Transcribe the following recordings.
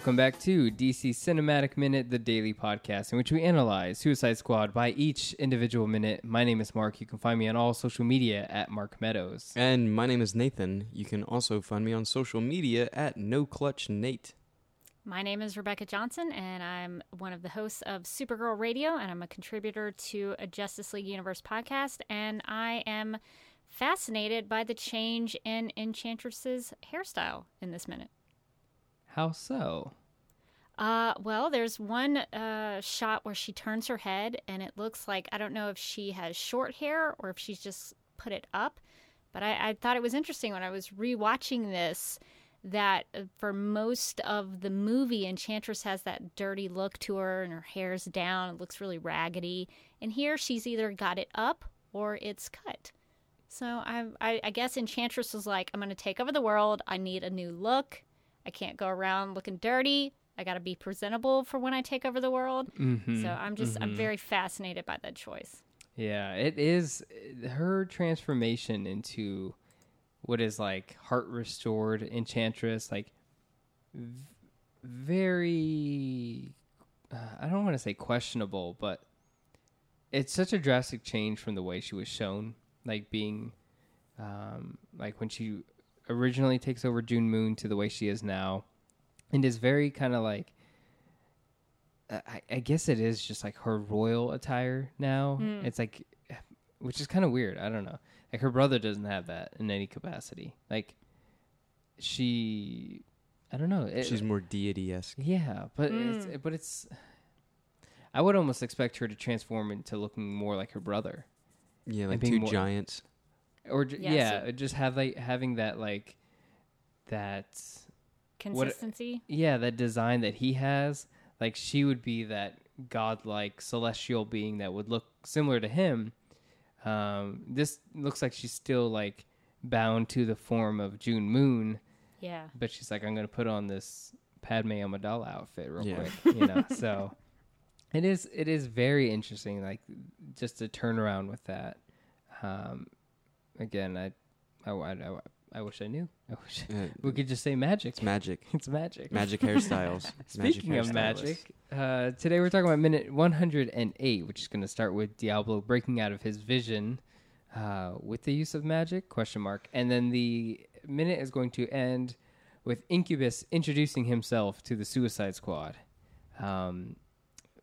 Welcome back to DC Cinematic Minute, the daily podcast in which we analyze Suicide Squad by each individual minute. My name is Mark. You can find me on all social media at Mark Meadows. And my name is Nathan. You can also find me on social media at No Clutch Nate. My name is Rebecca Johnson, and I'm one of the hosts of Supergirl Radio, and I'm a contributor to a Justice League Universe podcast. And I am fascinated by the change in Enchantress's hairstyle in this minute. How so? Uh, well, there's one uh, shot where she turns her head, and it looks like I don't know if she has short hair or if she's just put it up. But I, I thought it was interesting when I was rewatching this that uh, for most of the movie, Enchantress has that dirty look to her, and her hair's down. It looks really raggedy. And here, she's either got it up or it's cut. So I, I, I guess Enchantress was like, I'm going to take over the world. I need a new look. I can't go around looking dirty. I got to be presentable for when I take over the world. Mm-hmm. So I'm just, I'm very fascinated by that choice. Yeah, it is her transformation into what is like heart restored enchantress, like v- very. Uh, I don't want to say questionable, but it's such a drastic change from the way she was shown, like being, um, like when she originally takes over June Moon to the way she is now, and is very kind of like. uh, I, I guess it is just like her royal attire now. Mm. It's like, which is kind of weird. I don't know. Like her brother doesn't have that in any capacity. Like she, I don't know. It- She's more deity esque. yeah, but it's, Mm. but it's. I would almost expect her to transform into looking more like her brother, Yeah, like two more- giants. Or j- Yeah, yeah, so- just have like having that like, that Consistency. yeah, that design that he has. Like she would be that godlike celestial being that would look similar to him. Um, this looks like she's still like bound to the form of June Moon, yeah. but she's like, I'm gonna put on this Padme Amidala outfit real Yeah. quick, you know. so it is it is very interesting, like just to turn around with that. Um, again, I I, I, I, I wish I knew. I wish Uh, we could just say magic. it's magic. It's magic. Magic hairstyles. Speaking magic of magic, uh, today we're talking about minute 108, which is going to start with Diablo breaking out of his vision uh, with the use of magic? Question mark. And then the minute is going to end with Incubus introducing himself to the Suicide Squad. Um,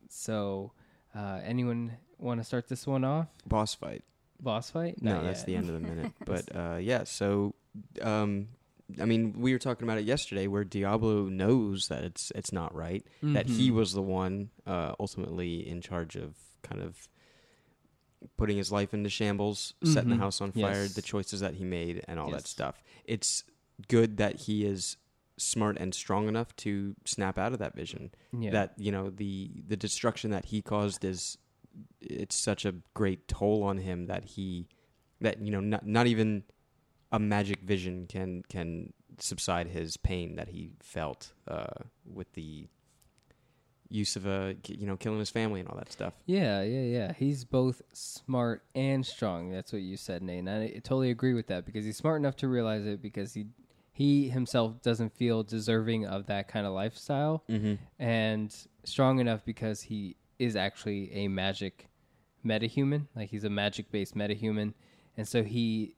so, uh, anyone want to start this one off? Boss fight. Boss fight? No, Not that's yet. the end of the minute. But uh, yeah, so um, I mean, we were talking about it yesterday, where Diablo knows that it's it's not right. That he Mhm. was the one uh, ultimately in charge of kind of putting his life into shambles, setting the Mhm. house on fire, Yes. the choices that he made, and all that stuff. It's good that he is smart and strong enough to snap out of that vision. Yeah. That you know the the destruction that he caused is it's such a great toll on him that he that you know not not even a magic vision can can subside his pain that he felt uh, with the use of a you know killing his family and all that stuff. Yeah, yeah, yeah. He's both smart and strong. That's what you said, Nate. And I totally agree with that because he's smart enough to realize it because he he himself doesn't feel deserving of that kind of lifestyle Mm-hmm. and strong enough because he is actually a magic metahuman. Like he's a magic based metahuman. And so he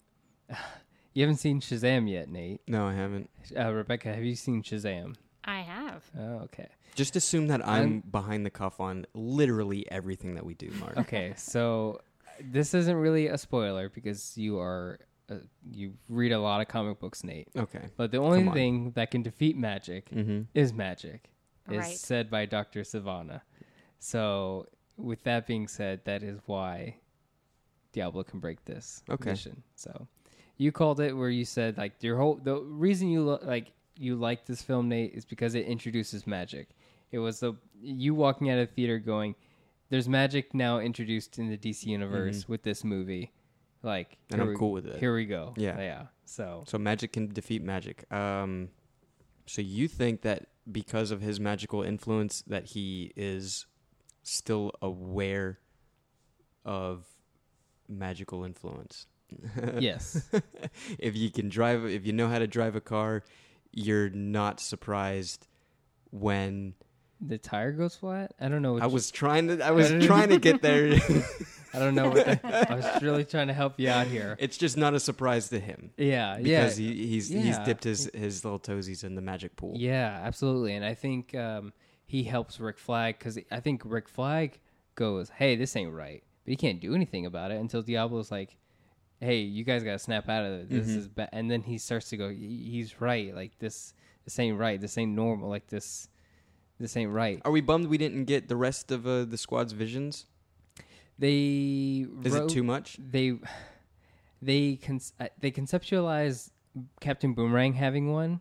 you haven't seen Shazam yet, Nate. No, I haven't. Uh, Rebecca, have you seen Shazam? I have. Oh, okay. Just assume that I'm, I'm- behind the cuff on literally everything that we do, Mark. okay, so this isn't really a spoiler because you are uh, you read a lot of comic books, Nate. Okay. But the only on. thing that can defeat magic Mm-hmm. is magic, is Right. said by Doctor Sivana. So, with that being said, that is why Diablo can break this Okay. mission. So, you called it where you said like your whole the reason you lo- like you like this film, Nate, is because it introduces magic. It was the you walking out of the theater going, "There's magic now introduced in the DC universe with this movie." Like, Mm-hmm. And I'm we- cool with it. Here we go. Yeah. yeah. So So magic can defeat magic. Um, so you think that because of his magical influence, that he is still aware of magical influence? yes, if you can drive, if you know how to drive a car, you're not surprised when The tire goes flat. I don't know. I was trying to I was trying to get there. I don't know. What the, I was really trying to help you out here. it's just not a surprise to him Yeah, because yeah, he, he's he's dipped his his little toesies in the magic pool. yeah, absolutely. And I think um, he helps Rick Flag because I think Rick Flag goes, "Hey, this ain't right," but he can't do anything about it until Diablo's like, "Hey, you guys gotta snap out of it. This Mhm. is bad." And then he starts to go, "He's right. Like this, this ain't right. This ain't normal. Like this, this ain't right." Are we bummed we didn't get the rest of uh, the squad's visions? They Is wrote- it too much? they they con- uh, they conceptualized Captain Boomerang having one,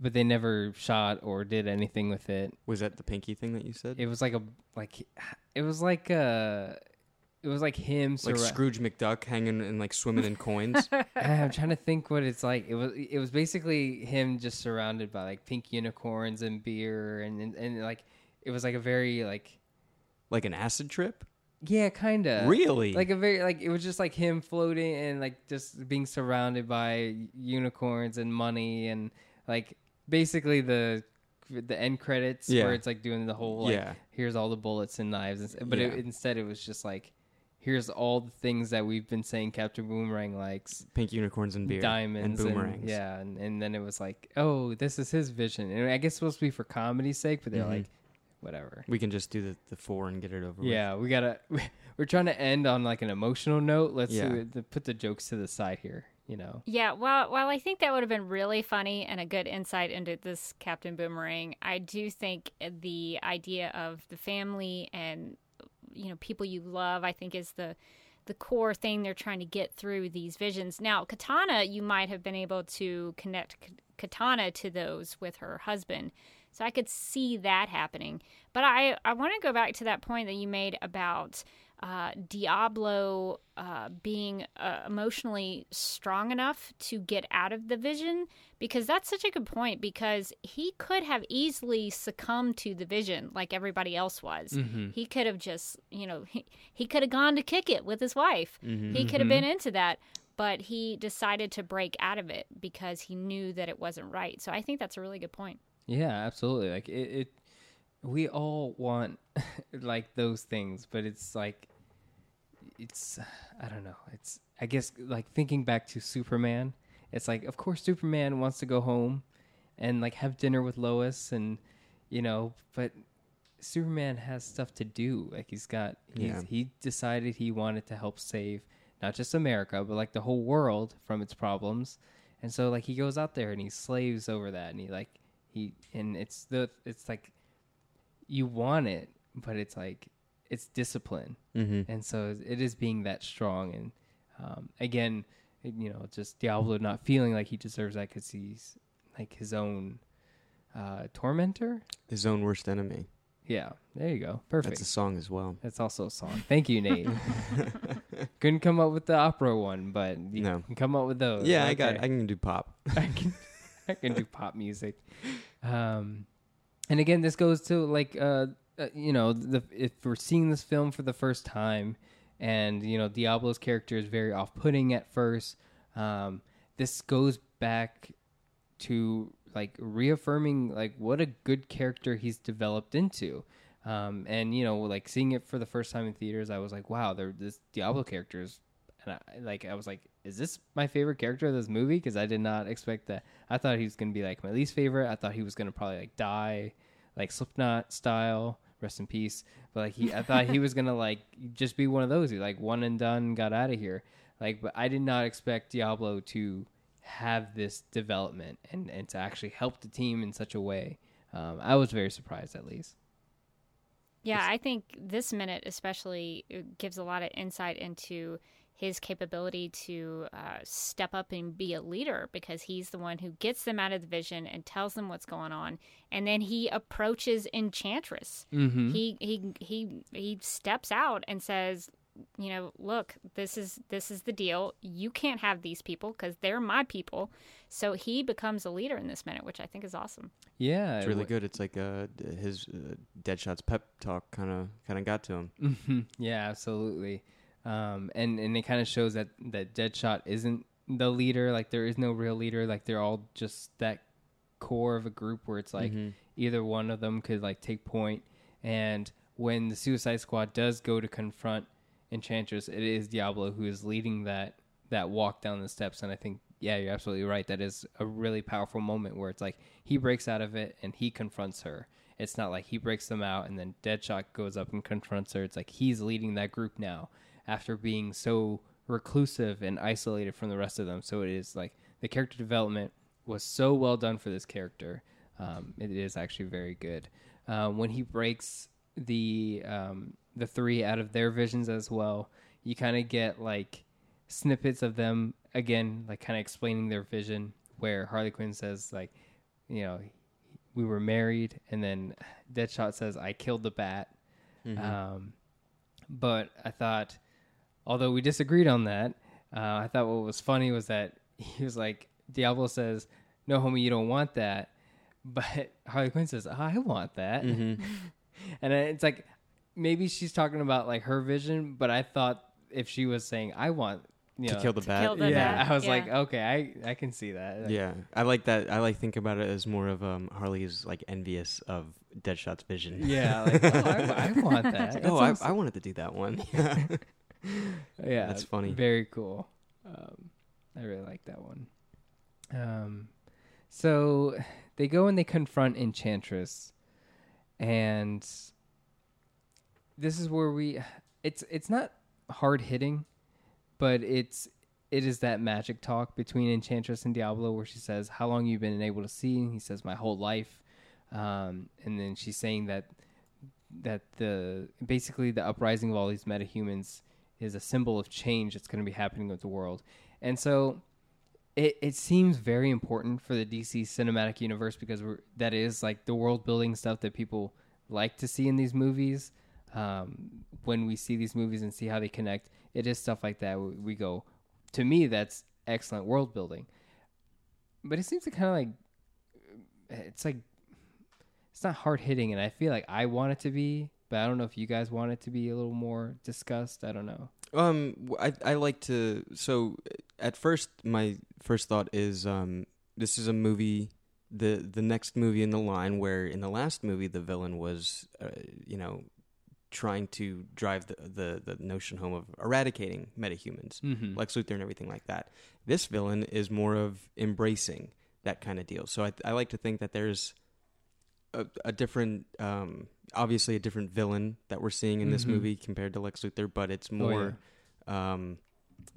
but they never shot or did anything with it. Was that the pinky thing that you said? It was like a like it was like a it was like him like surra- Scrooge McDuck hanging and like swimming in coins. Eh, I'm trying to think what it's like. It was it was basically him just surrounded by like pink unicorns and beer and and, and like it was like a very like like an acid trip? yeah kind of really? like a very like it was just like him floating and like just being surrounded by unicorns and money and like basically the the end credits Yeah. where it's like doing the whole like yeah. here's all the bullets and knives and, s- but it, Yeah. instead it was just like here's all the things that we've been saying Captain Boomerang likes Pink unicorns and beer. diamonds and boomerangs. yeah and, and then it was like oh this is his vision and I guess it's supposed to be for comedy's sake but they're Mhm. like whatever We can just do the, the four and get it over with. yeah, we gotta. We're trying to end on like an emotional note. Let's Yeah. do it- put the jokes to the side here. You know. Yeah, well, while I think that would have been really funny and a good insight into this Captain Boomerang, I do think the idea of the family and you know people you love, I think, is the the core thing they're trying to get through these visions. Now, Katana, you might have been able to connect Katana to those with her husband, so I could see that happening. But I I want to go back to that point that you made about uh, Diablo uh, being uh, emotionally strong enough to get out of the vision because that's such a good point because he could have easily succumbed to the vision like everybody else was. Mm-hmm. He could have just, you know, he, he could have gone to kick it with his wife. Mhm. He could have been into that, but he decided to break out of it because he knew that it wasn't right. So I think that's a really good point. Yeah, absolutely. Like it, it. We all want like those things, but it's like, it's. I don't know. It's. I guess like thinking back to Superman. It's like, of course, Superman wants to go home and like have dinner with Lois, and you know, but Superman has stuff to do. Like he's got. He's, Yeah. He decided he wanted to help save not just America, but like the whole world from its problems. And so like he goes out there and he slaves over that, and he like he and it's the it's like you want it, but it's like it's discipline, Mhm. and so it is being that strong. And um, again, you know, just Diablo not feeling like he deserves that because he's like his own uh, tormentor. His own worst enemy. Yeah, there you go, perfect. That's a song as well. That's also a song. Thank you, Nate. Couldn't come up with the opera one, but you No. can come up with those. yeah, I got. Okay. I can do pop. I can I can do pop music. Um, and again, this goes to like uh, uh, you know, the if we're seeing this film for the first time, and you know, Diablo's character is very off-putting at first. Um, this goes back to like reaffirming like what a good character he's developed into. Um, and you know, like seeing it for the first time in theaters, I was like, wow, this Diablo character is and I, like I was like, is this my favorite character of this movie? Because I did not expect that. I thought he was gonna be like my least favorite. I thought he was gonna probably like die, like Slipknot style. Rest in peace. But like he, I thought he was gonna like just be one of those who like one and done, got out of here. Like, but I did not expect Diablo to have this development and and to actually help the team in such a way. Um, I was very surprised, at least. Yeah, I think this minute especially uh, gives a lot of insight into his capability to uh, step up and be a leader because he's the one who gets them out of the vision and tells them what's going on, and then he approaches Enchantress. Mm-hmm. He he he he steps out and says, you know, look, this is this is the deal. You can't have these people because they're my people. So he becomes a leader in this minute, which I think is awesome. Yeah, It's really good. It's like uh, his uh, Deadshot's pep talk kind of kind of got to him. hmm Yeah, absolutely. Um, and and it kind of shows that that Deadshot isn't the leader. Like there is no real leader. Like they're all just that core of a group where it's like Mhm. either one of them could like take point and when the suicide squad does go to confront enchantress it is diablo who is leading that that walk down the steps and i think yeah you're absolutely right that is a really powerful moment where it's like he breaks out of it and he confronts her it's not like he breaks them out and then deadshot goes up and confronts her it's like he's leading that group now after being so reclusive and isolated from the rest of them so it is like the character development was so well done for this character um, it is actually very good um, when he breaks the um, the three out of their visions as well. You kind of get like snippets of them again, like kind of explaining their vision. Where Harley Quinn says like, you know, we were married, and then Deadshot says I killed the bat. Um, but I thought, although we disagreed on that, uh, I thought what was funny was that he was like, Diablo says, "No, homie, you don't want that," but Harley Quinn says, "I want that," Mm-hmm. and it's like maybe she's talking about like her vision, but I thought if she was saying, "I want," you to know, kill the bat. kill the yeah, bat, I was yeah. like, okay, I I can see that. Like, Yeah, I like that. I like think about it as more of um, Harley is like envious of Deadshot's vision. yeah, like oh, I, I want that. That oh, I, sounds- I wanted to do that one. yeah, That's funny. Very cool. Um, I really like that one. Um, so they go and they confront Enchantress, and this is where we. It's it's not hard hitting, but it's it is that magic talk between Enchantress and Diablo where she says, "How long you been able to see?" And he says, "My whole life," um, and then she's saying that that the basically the uprising of all these metahumans is a symbol of change that's going to be happening with the world. And so it, it seems very important for the DC cinematic universe because we're, that is like the world building stuff that people like to see in these movies. Um, when we see these movies and see how they connect, it is stuff like that. We, we go, to me, that's excellent world building. But it seems to kind of like, it's like, it's not hard hitting. And I feel like I want it to be, but I don't know if you guys want it to be a little more discussed. I don't know. Um, I I like to. So at first, my first thought is um, this is a movie. The the next movie in the line where in the last movie the villain was, uh, you know, trying to drive the, the the notion home of eradicating metahumans, Mm-hmm. Lex Luthor and everything like that. This villain is more of embracing that kind of deal. So I I like to think that there's a, a different, um, obviously a different villain that we're seeing in this Mhm. movie compared to Lex Luthor, but it's Oh, more um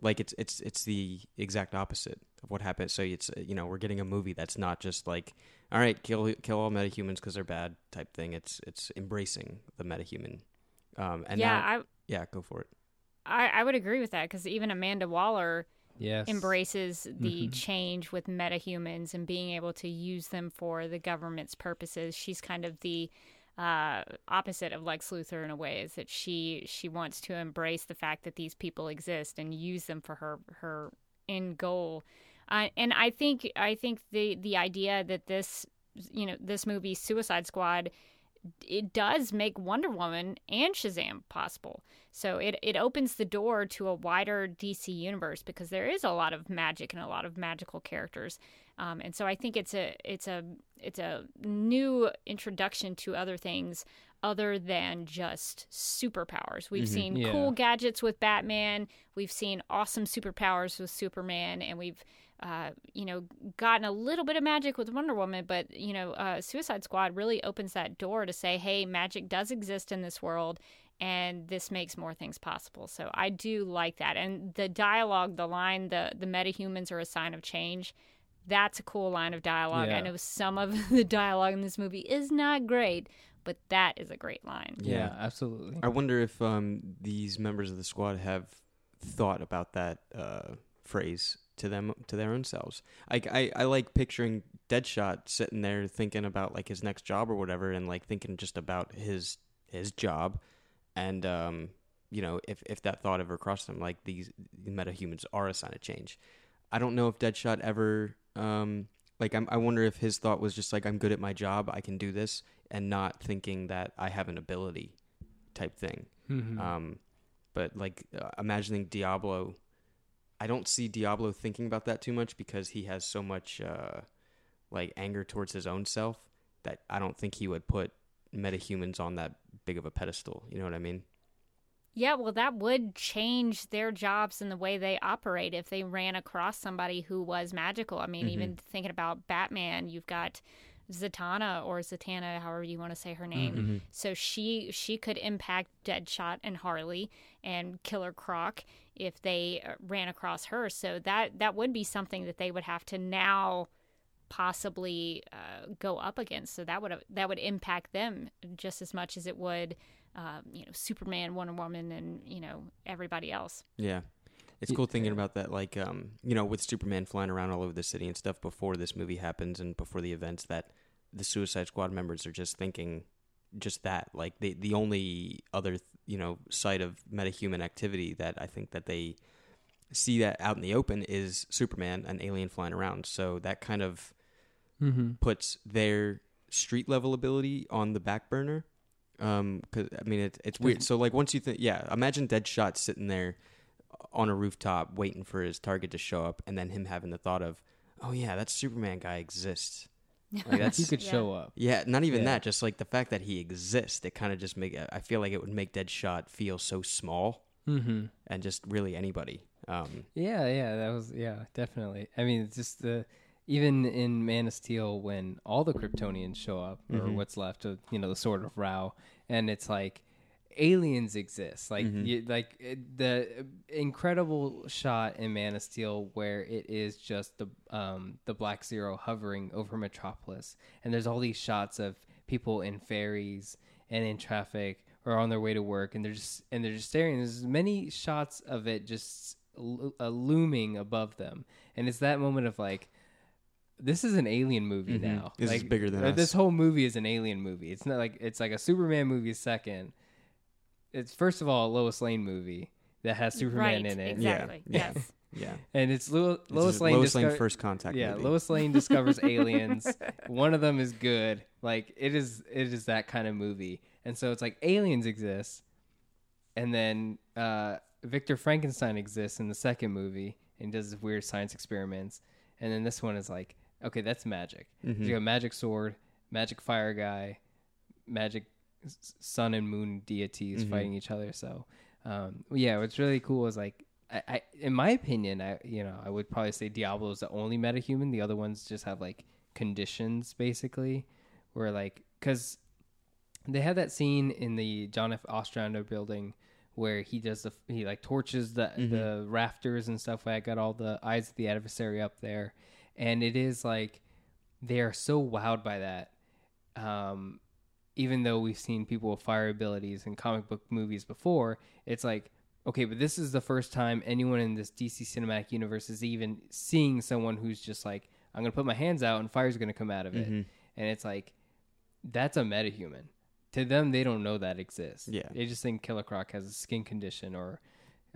like it's it's it's the exact opposite of what happened. So it's uh, you know we're getting a movie that's not just like all right kill kill all metahumans because they're bad type thing. It's it's embracing the metahuman. Um and yeah, now, I, yeah go for it. I I would agree with that because even Amanda Waller Yes. embraces the Mhm. change with metahumans and being able to use them for the government's purposes. She's kind of the uh, opposite of Lex Luthor in a way, is that she she wants to embrace the fact that these people exist and use them for her her end goal. Uh, and I think I think the the idea that this you know this movie Suicide Squad it does make Wonder Woman and Shazam possible. So it, it opens the door to a wider DC universe because there is a lot of magic and a lot of magical characters. Um, and so I think it's a it's a it's a new introduction to other things other than just superpowers. We've Mhm. seen Yeah. cool gadgets with Batman. We've seen awesome superpowers with Superman, and we've uh, you know gotten a little bit of magic with Wonder Woman. But you know, uh, Suicide Squad really opens that door to say, hey, magic does exist in this world. And this makes more things possible. So I do like that. And the dialogue, the line, the the metahumans are a sign of change. That's a cool line of dialogue. Yeah. I know some of the dialogue in this movie is not great, but that is a great line. Yeah, Yeah. absolutely. i wonder if um these members of the squad have thought about that uh phrase to them to their own selves. Like i i like picturing deadshot sitting there thinking about like his next job or whatever and like thinking just about his his job. And um you know if if that thought ever crossed him like these metahumans are a sign of change. I don't know if deadshot ever um like I'm, i wonder if his thought was just like i'm good at my job i can do this and not thinking that i have an ability type thing. Mhm. um but like uh, imagining diablo i don't see diablo thinking about that too much because he has so much uh like anger towards his own self that I don't think he would put metahumans on that big of a pedestal. You know what I mean? Yeah, well, that would change their jobs and the way they operate if they ran across somebody who was magical. I mean, even thinking about Batman, you've got Zatanna or Zatanna, however you want to say her name. So she she could impact Deadshot and Harley and Killer Croc if they uh, ran across her. So that that would be something that they would have to now possibly uh, go up against. So that would that would impact them just as much as it would, um, you know, Superman, Wonder Woman, and you know everybody else. Yeah. It's cool thinking about that, like, um, you know, with Superman flying around all over the city and stuff before this movie happens and before the events, that the Suicide Squad members are just thinking just that. Like, the the only other, you know, site of metahuman activity that I think that they see that out in the open is Superman, an alien flying around. So that kind of Mm-hmm. puts their street level ability on the back burner. Um, cause I mean, it, it's weird. So like once you think, yeah, imagine Deadshot sitting there on a rooftop waiting for his target to show up, and then him having the thought of, oh yeah, that Superman guy exists. Like that's he could Yeah. show up. yeah, not even Yeah. that, just like the fact that he exists. It kind of just make I feel like it would make Deadshot feel so small Mm-hmm. and just really anybody. Um, Yeah, yeah, that was yeah, definitely. I mean, it's just the even in Man of Steel when all the Kryptonians show up, or Mhm. what's left of you know the Sword of Rao, and it's like aliens exist. Like Mhm. you, like it, the incredible shot in Man of Steel where it is just the um the Black Zero hovering over Metropolis, and there's all these shots of people in ferries and in traffic or on their way to work, and they're just and they're just staring. There's many shots of it just lo- uh, looming above them, and it's that moment of like. This is an alien movie Mhm. now. This is bigger than us. This whole movie is an alien movie. It's not like it's like a Superman movie second. It's first of all a Lois Lane movie that has Superman right, in it, Yeah, Exactly. yeah. Yes. yeah, and it's Lo- Lois Lane. Lois Lane disco- first contact. yeah, movie. Lois Lane discovers aliens. One of them is good. Like it is, it is that kind of movie. And so it's like aliens exist, and then uh, Victor Frankenstein exists in the second movie and does weird science experiments. And then this one is like, okay, that's magic. Mhm. You got magic sword, magic fire guy, magic s- sun and moon deities Mhm. fighting each other. So, um, yeah, what's really cool is like, I, I, in my opinion, I, you know, I would probably say Diablo is the only metahuman. The other ones just have like conditions, basically, where like, because they have that scene in the John F. Ostrander building where he does the he like torches the Mhm. the rafters and stuff. Where I got all the eyes of the adversary up there, and it is like they are so wowed by that. Um, even though we've seen people with fire abilities in comic book movies before, it's like okay, but this is the first time anyone in this DC cinematic universe is even seeing someone who's just like, I'm gonna put my hands out and fire's gonna come out of it, Mhm. and it's like that's a metahuman. To them, they don't know that exists. Yeah. they just think Killer Croc has a skin condition or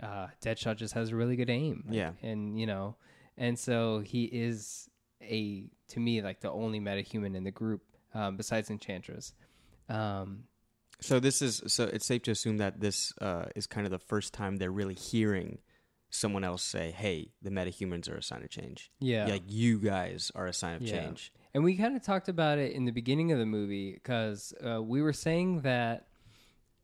uh, Deadshot just has a really good aim. Like, Yeah. and you know, and so he is a to me like the only metahuman in the group um, besides Enchantress. Um, So this is so it's safe to assume that this uh, is kind of the first time they're really hearing someone else say, "Hey, the metahumans are a sign of change." yeah, Like you guys are a sign of Yeah. change. And we kind of talked about it in the beginning of the movie because uh, we were saying that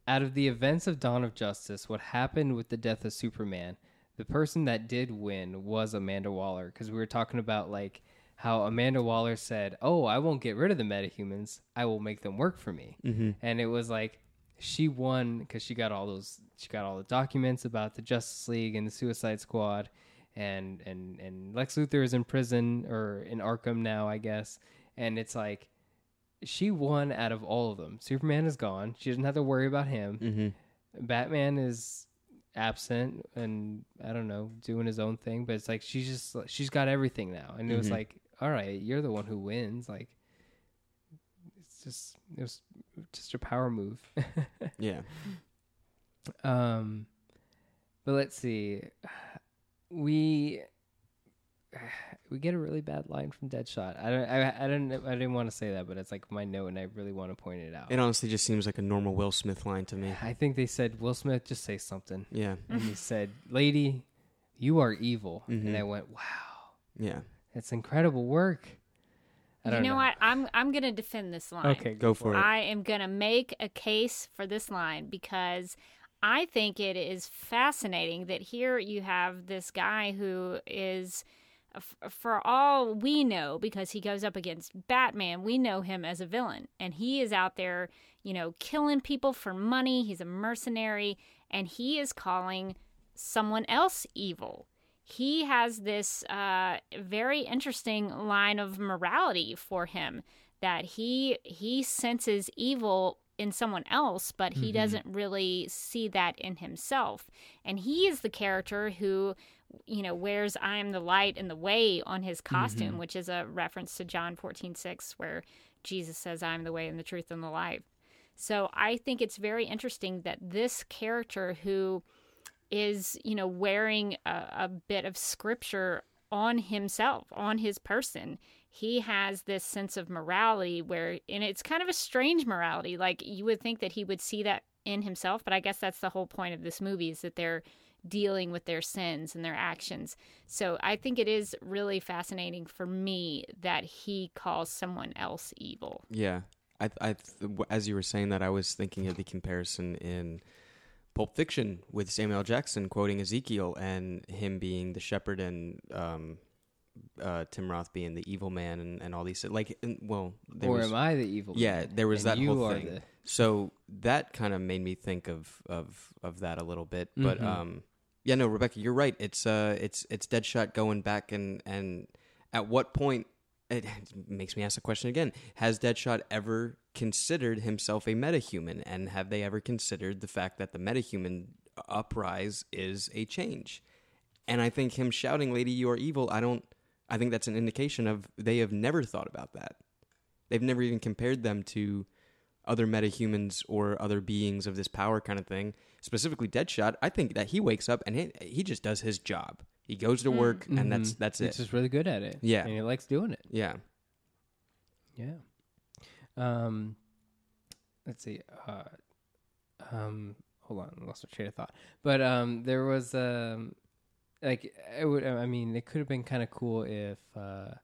out of the events of Dawn of Justice, what happened with the death of Superman, the person that did win was Amanda Waller because we were talking about like how Amanda Waller said, "Oh, I won't get rid of the metahumans. I will make them work for me." Mm-hmm. and it was like she won because she got all those she got all the documents about the Justice League and the Suicide Squad, and and and Lex Luthor is in prison or in Arkham now, I guess, and it's like she won out of all of them. Superman is gone; she doesn't have to worry about him. Mm-hmm. Batman is absent and I don't know doing his own thing, but it's like she's just she's got everything now, and it was Mhm. like, all right, you're the one who wins, like. It's just it was just a power move. Yeah. Um, but let's see. We we get a really bad line from Deadshot. I don't. I, I didn't. I didn't want to say that, but it's like my note, and I really want to point it out. It honestly just seems like a normal Will Smith line to me. I think they said Will Smith just say something, Yeah. and he said, "Lady, you are evil," Mhm. and I went, "Wow, Yeah. That's incredible work." I You know, know. what? I'm I'm gonna defend this line. Okay, Go for it. I am gonna make a case for this line because I think it is fascinating that here you have this guy who is, for all we know, because he goes up against Batman, we know him as a villain, and he is out there, you know, killing people for money. He's a mercenary, and he is calling someone else evil he has this uh, very interesting line of morality for him that he he senses evil in someone else but he doesn't really see that in himself. And he is the character who you know wears i am the light and the way on his costume which is a reference to john 14 6 where jesus says i am the way and the truth and the life. So i think it's very interesting that this character who is you know wearing a, a bit of scripture on himself on his person. He has this sense of morality where and it's kind of a strange morality. Like you would think that he would see that in himself but i guess that's the whole point of this movie is that they're dealing with their sins and their actions. So i think it is really fascinating for me that he calls someone else evil. Yeah, I, I, as you were saying that, I was thinking of the comparison in Pulp Fiction with Samuel Jackson quoting Ezekiel and him being the shepherd and um, uh, Tim Roth being the evil man and, and all these like. And, well, there or was, am I the evil? yeah, man? there was And that whole thing. the- So that kind of made me think of of of that a little bit. But Mhm. um, yeah, no, Rebecca, you're right. It's uh, it's it's Deadshot going back and and at what point it makes me ask the question again: Has Deadshot ever considered himself a metahuman, and have they ever considered the fact that the metahuman uprise is a change? And I think him shouting, "Lady, you are evil," I don't. I think that's an indication of they have never thought about that. They've never even compared them to other metahumans or other beings of this power kind of thing. Specifically, Deadshot. I think that he wakes up and he, he just does his job. He goes to work, and that's that's He's it. just really good at it. Yeah. and he likes doing it. Yeah. Yeah. Um, let's see. Uh, um, hold on, I lost my train of thought. But um, there was um, like it would. I mean, it could have been kind of cool if uh,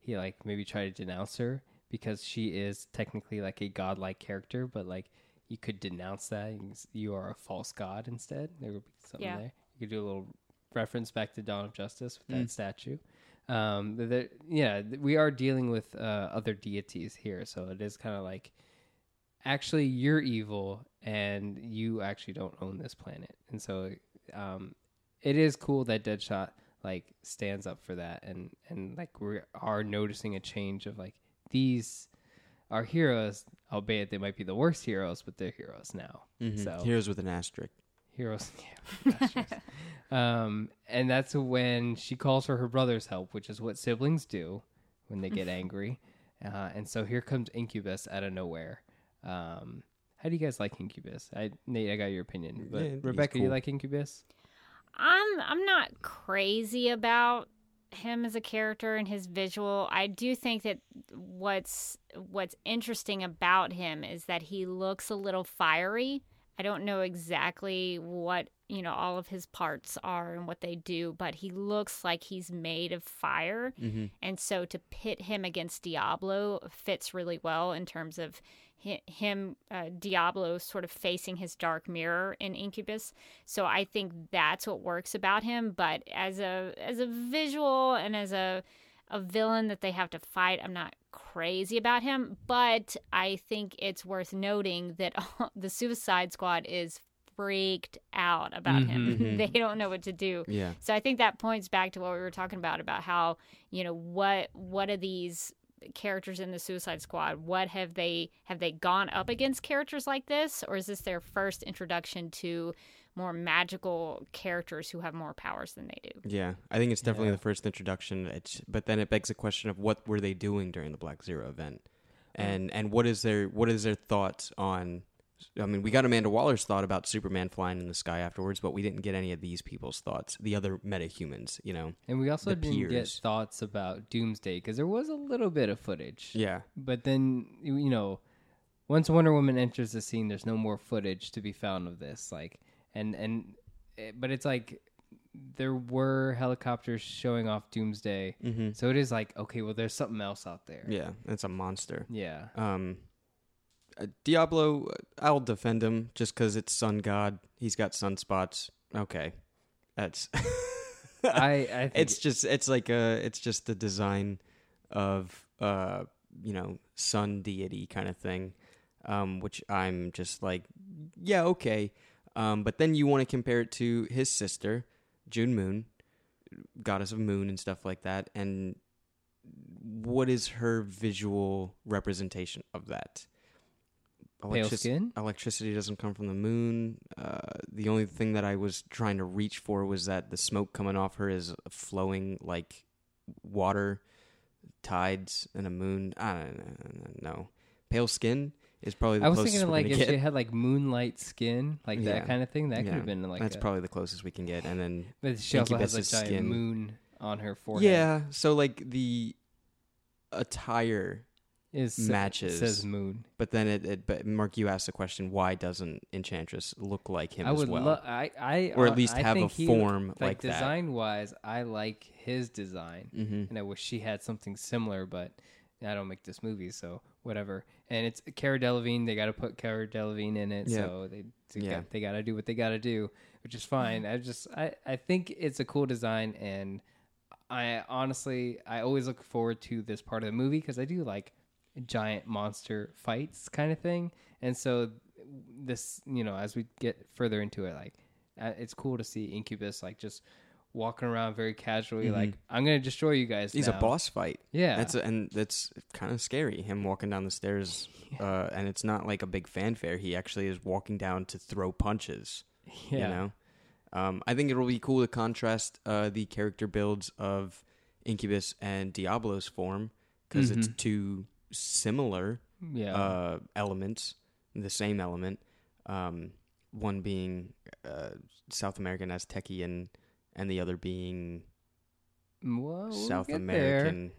he like maybe tried to denounce her because she is technically like a godlike character, but like you could denounce that. You, you are a false god instead. There would be something Yeah. there. You could do a little reference back to Dawn of Justice with that Mm. statue. Um, th- there- yeah, we are dealing with uh, other deities here, so it is kind of like actually you're evil and you actually don't own this planet, and so um, it is cool that Deadshot like stands up for that, and and like we are noticing a change of like these are heroes, albeit they might be the worst heroes, but they're heroes now. Mhm. So Heroes with an asterisk. Heroes. Yeah, um, and that's when she calls for her brother's help, which is what siblings do when they get angry. Uh, and so here comes Incubus out of nowhere. Um, how do you guys like Incubus? I Nate, I got your opinion, but Yeah, he's Rebecca, you like Incubus? I'm I'm not crazy about him as a character and his visual. I do think that what's what's interesting about him is that he looks a little fiery. I don't know exactly what, you know, all of his parts are and what they do, but he looks like he's made of fire. Mm-hmm. And so to pit him against Diablo fits really well in terms of him, uh, Diablo, sort of facing his dark mirror in Incubus. So I think that's what works about him. But as a as a visual and as a a villain that they have to fight, I'm not crazy about him. But I think it's worth noting that the Suicide Squad is freaked out about him. Mhm. they don't know what to do. Yeah. So I think that points back to what we were talking about about how you know what what are these characters in the Suicide Squad? What have they have they gone up against characters like this, or is this their first introduction to more magical characters who have more powers than they do? Yeah, I think it's definitely Yeah. the first introduction. It's, but then it begs the question of what were they doing during the Black Zero event, and and what is their what is their thoughts on? I mean, we got Amanda Waller's thought about Superman flying in the sky afterwards, but we didn't get any of these people's thoughts, the other metahumans, you know. And we also didn't get peers. thoughts about Doomsday because there was a little bit of footage. Yeah, But then you know, once Wonder Woman enters the scene, there's no more footage to be found of this. Like, and and, eh, but it's like there were helicopters showing off Doomsday. hmm So it is like, okay, well, there's something else out there. Yeah, it's a monster. Yeah. Um, Diablo, uh, I'll defend him just because it's Sun God. He's got sunspots. Okay, that's. I, I think it's just it's like a it's just the design of uh you know sun deity kind of thing, um which I'm just like yeah okay, um but then you want to compare it to his sister June Moon, goddess of moon and stuff like that, and what is her visual representation of that? Pale skin. electricity doesn't come from the moon. Uh, the only thing that I was trying to reach for was that the smoke coming off her is flowing like water, tides, and a moon. I don't know. Pale skin is probably the I was closest thinking we're like gonna if get. she had like moonlight skin, like Yeah. that kind of thing. That could Yeah. have been like. That's a- probably the closest we can get, and then But she also has a Incubus's giant skin. moon on her forehead. yeah. So like the attire, is matches. says moon. but then it, it. But Mark, you asked the question: Why doesn't Enchantress look like him I as would well, love. I I or at uh, least I have a he- form like, like, that? design wise. I like his design, hmm and I wish she had something similar. But I don't make this movie, so whatever. And it's Cara Delevingne. They got to put Cara Delevingne in it, Yeah. so they they, Yeah. got to do what they got to do, which is fine. I just I I think it's a cool design, and I honestly I always look forward to this part of the movie because I do like giant monster fights kind of thing, and so this you know as we get further into it, like uh, it's cool to see Incubus like just walking around very casually, Mhm. like I'm gonna destroy you guys. He's now." a boss fight. Yeah, That's a, and that's kind of scary. Him walking down the stairs, uh, and it's not like a big fanfare. He actually is walking down to throw punches. yeah. You know, um, I think it'll be cool to contrast uh, the character builds of Incubus and Diablo's form because it's Mhm. two similar yeah. uh, elements, the same element. Um, one being uh, South American Aztecian, and the other being Well, we'll South get there. American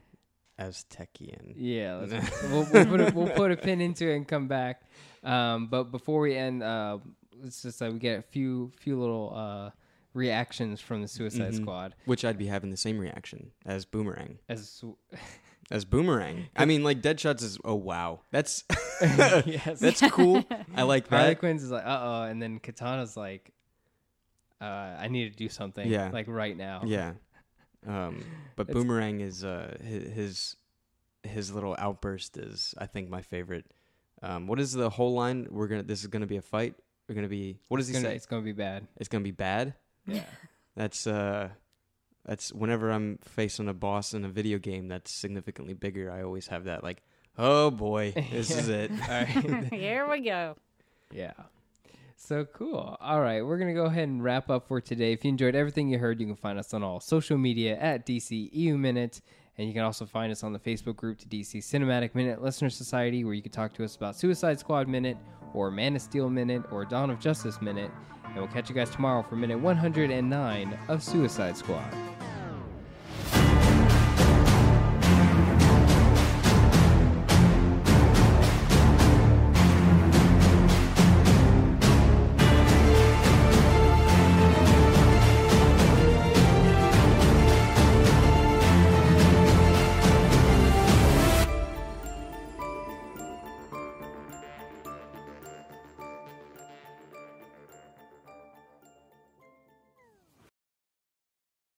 Aztecian. Yeah, let's, we'll, we'll, put a, we'll put a pin into it and come back. Um, but before we end, uh, it's just that we get a few few little uh, reactions from the Suicide Mhm. Squad. Which I'd be having the same reaction as Boomerang. As As Boomerang. I mean, like Deadshot's is oh wow, that's yes, that's cool. I like Harley that. Quinn's is like uh oh, and then Katana's like, uh, I need to do something. Yeah. like right now. Yeah. Um, but It's- Boomerang is uh hi- his his little outburst is I think my favorite. Um, what is the whole line? We're gonna this is gonna be a fight. We're gonna be what does it's he gonna, say? It's gonna be bad. It's gonna be bad. Yeah. That's uh that's whenever I'm facing a boss in a video game that's significantly bigger, I always have that like, oh boy, this is it. All right. Here we go. Yeah. So cool. All right, we're going to go ahead and wrap up for today. If you enjoyed everything you heard, you can find us on all social media at DC EU Minute. And you can also find us on the Facebook group to DC Cinematic Minute Listener Society, where you can talk to us about Suicide Squad Minute, or Man of Steel Minute, or Dawn of Justice Minute. And we'll catch you guys tomorrow for minute 109 of Suicide Squad.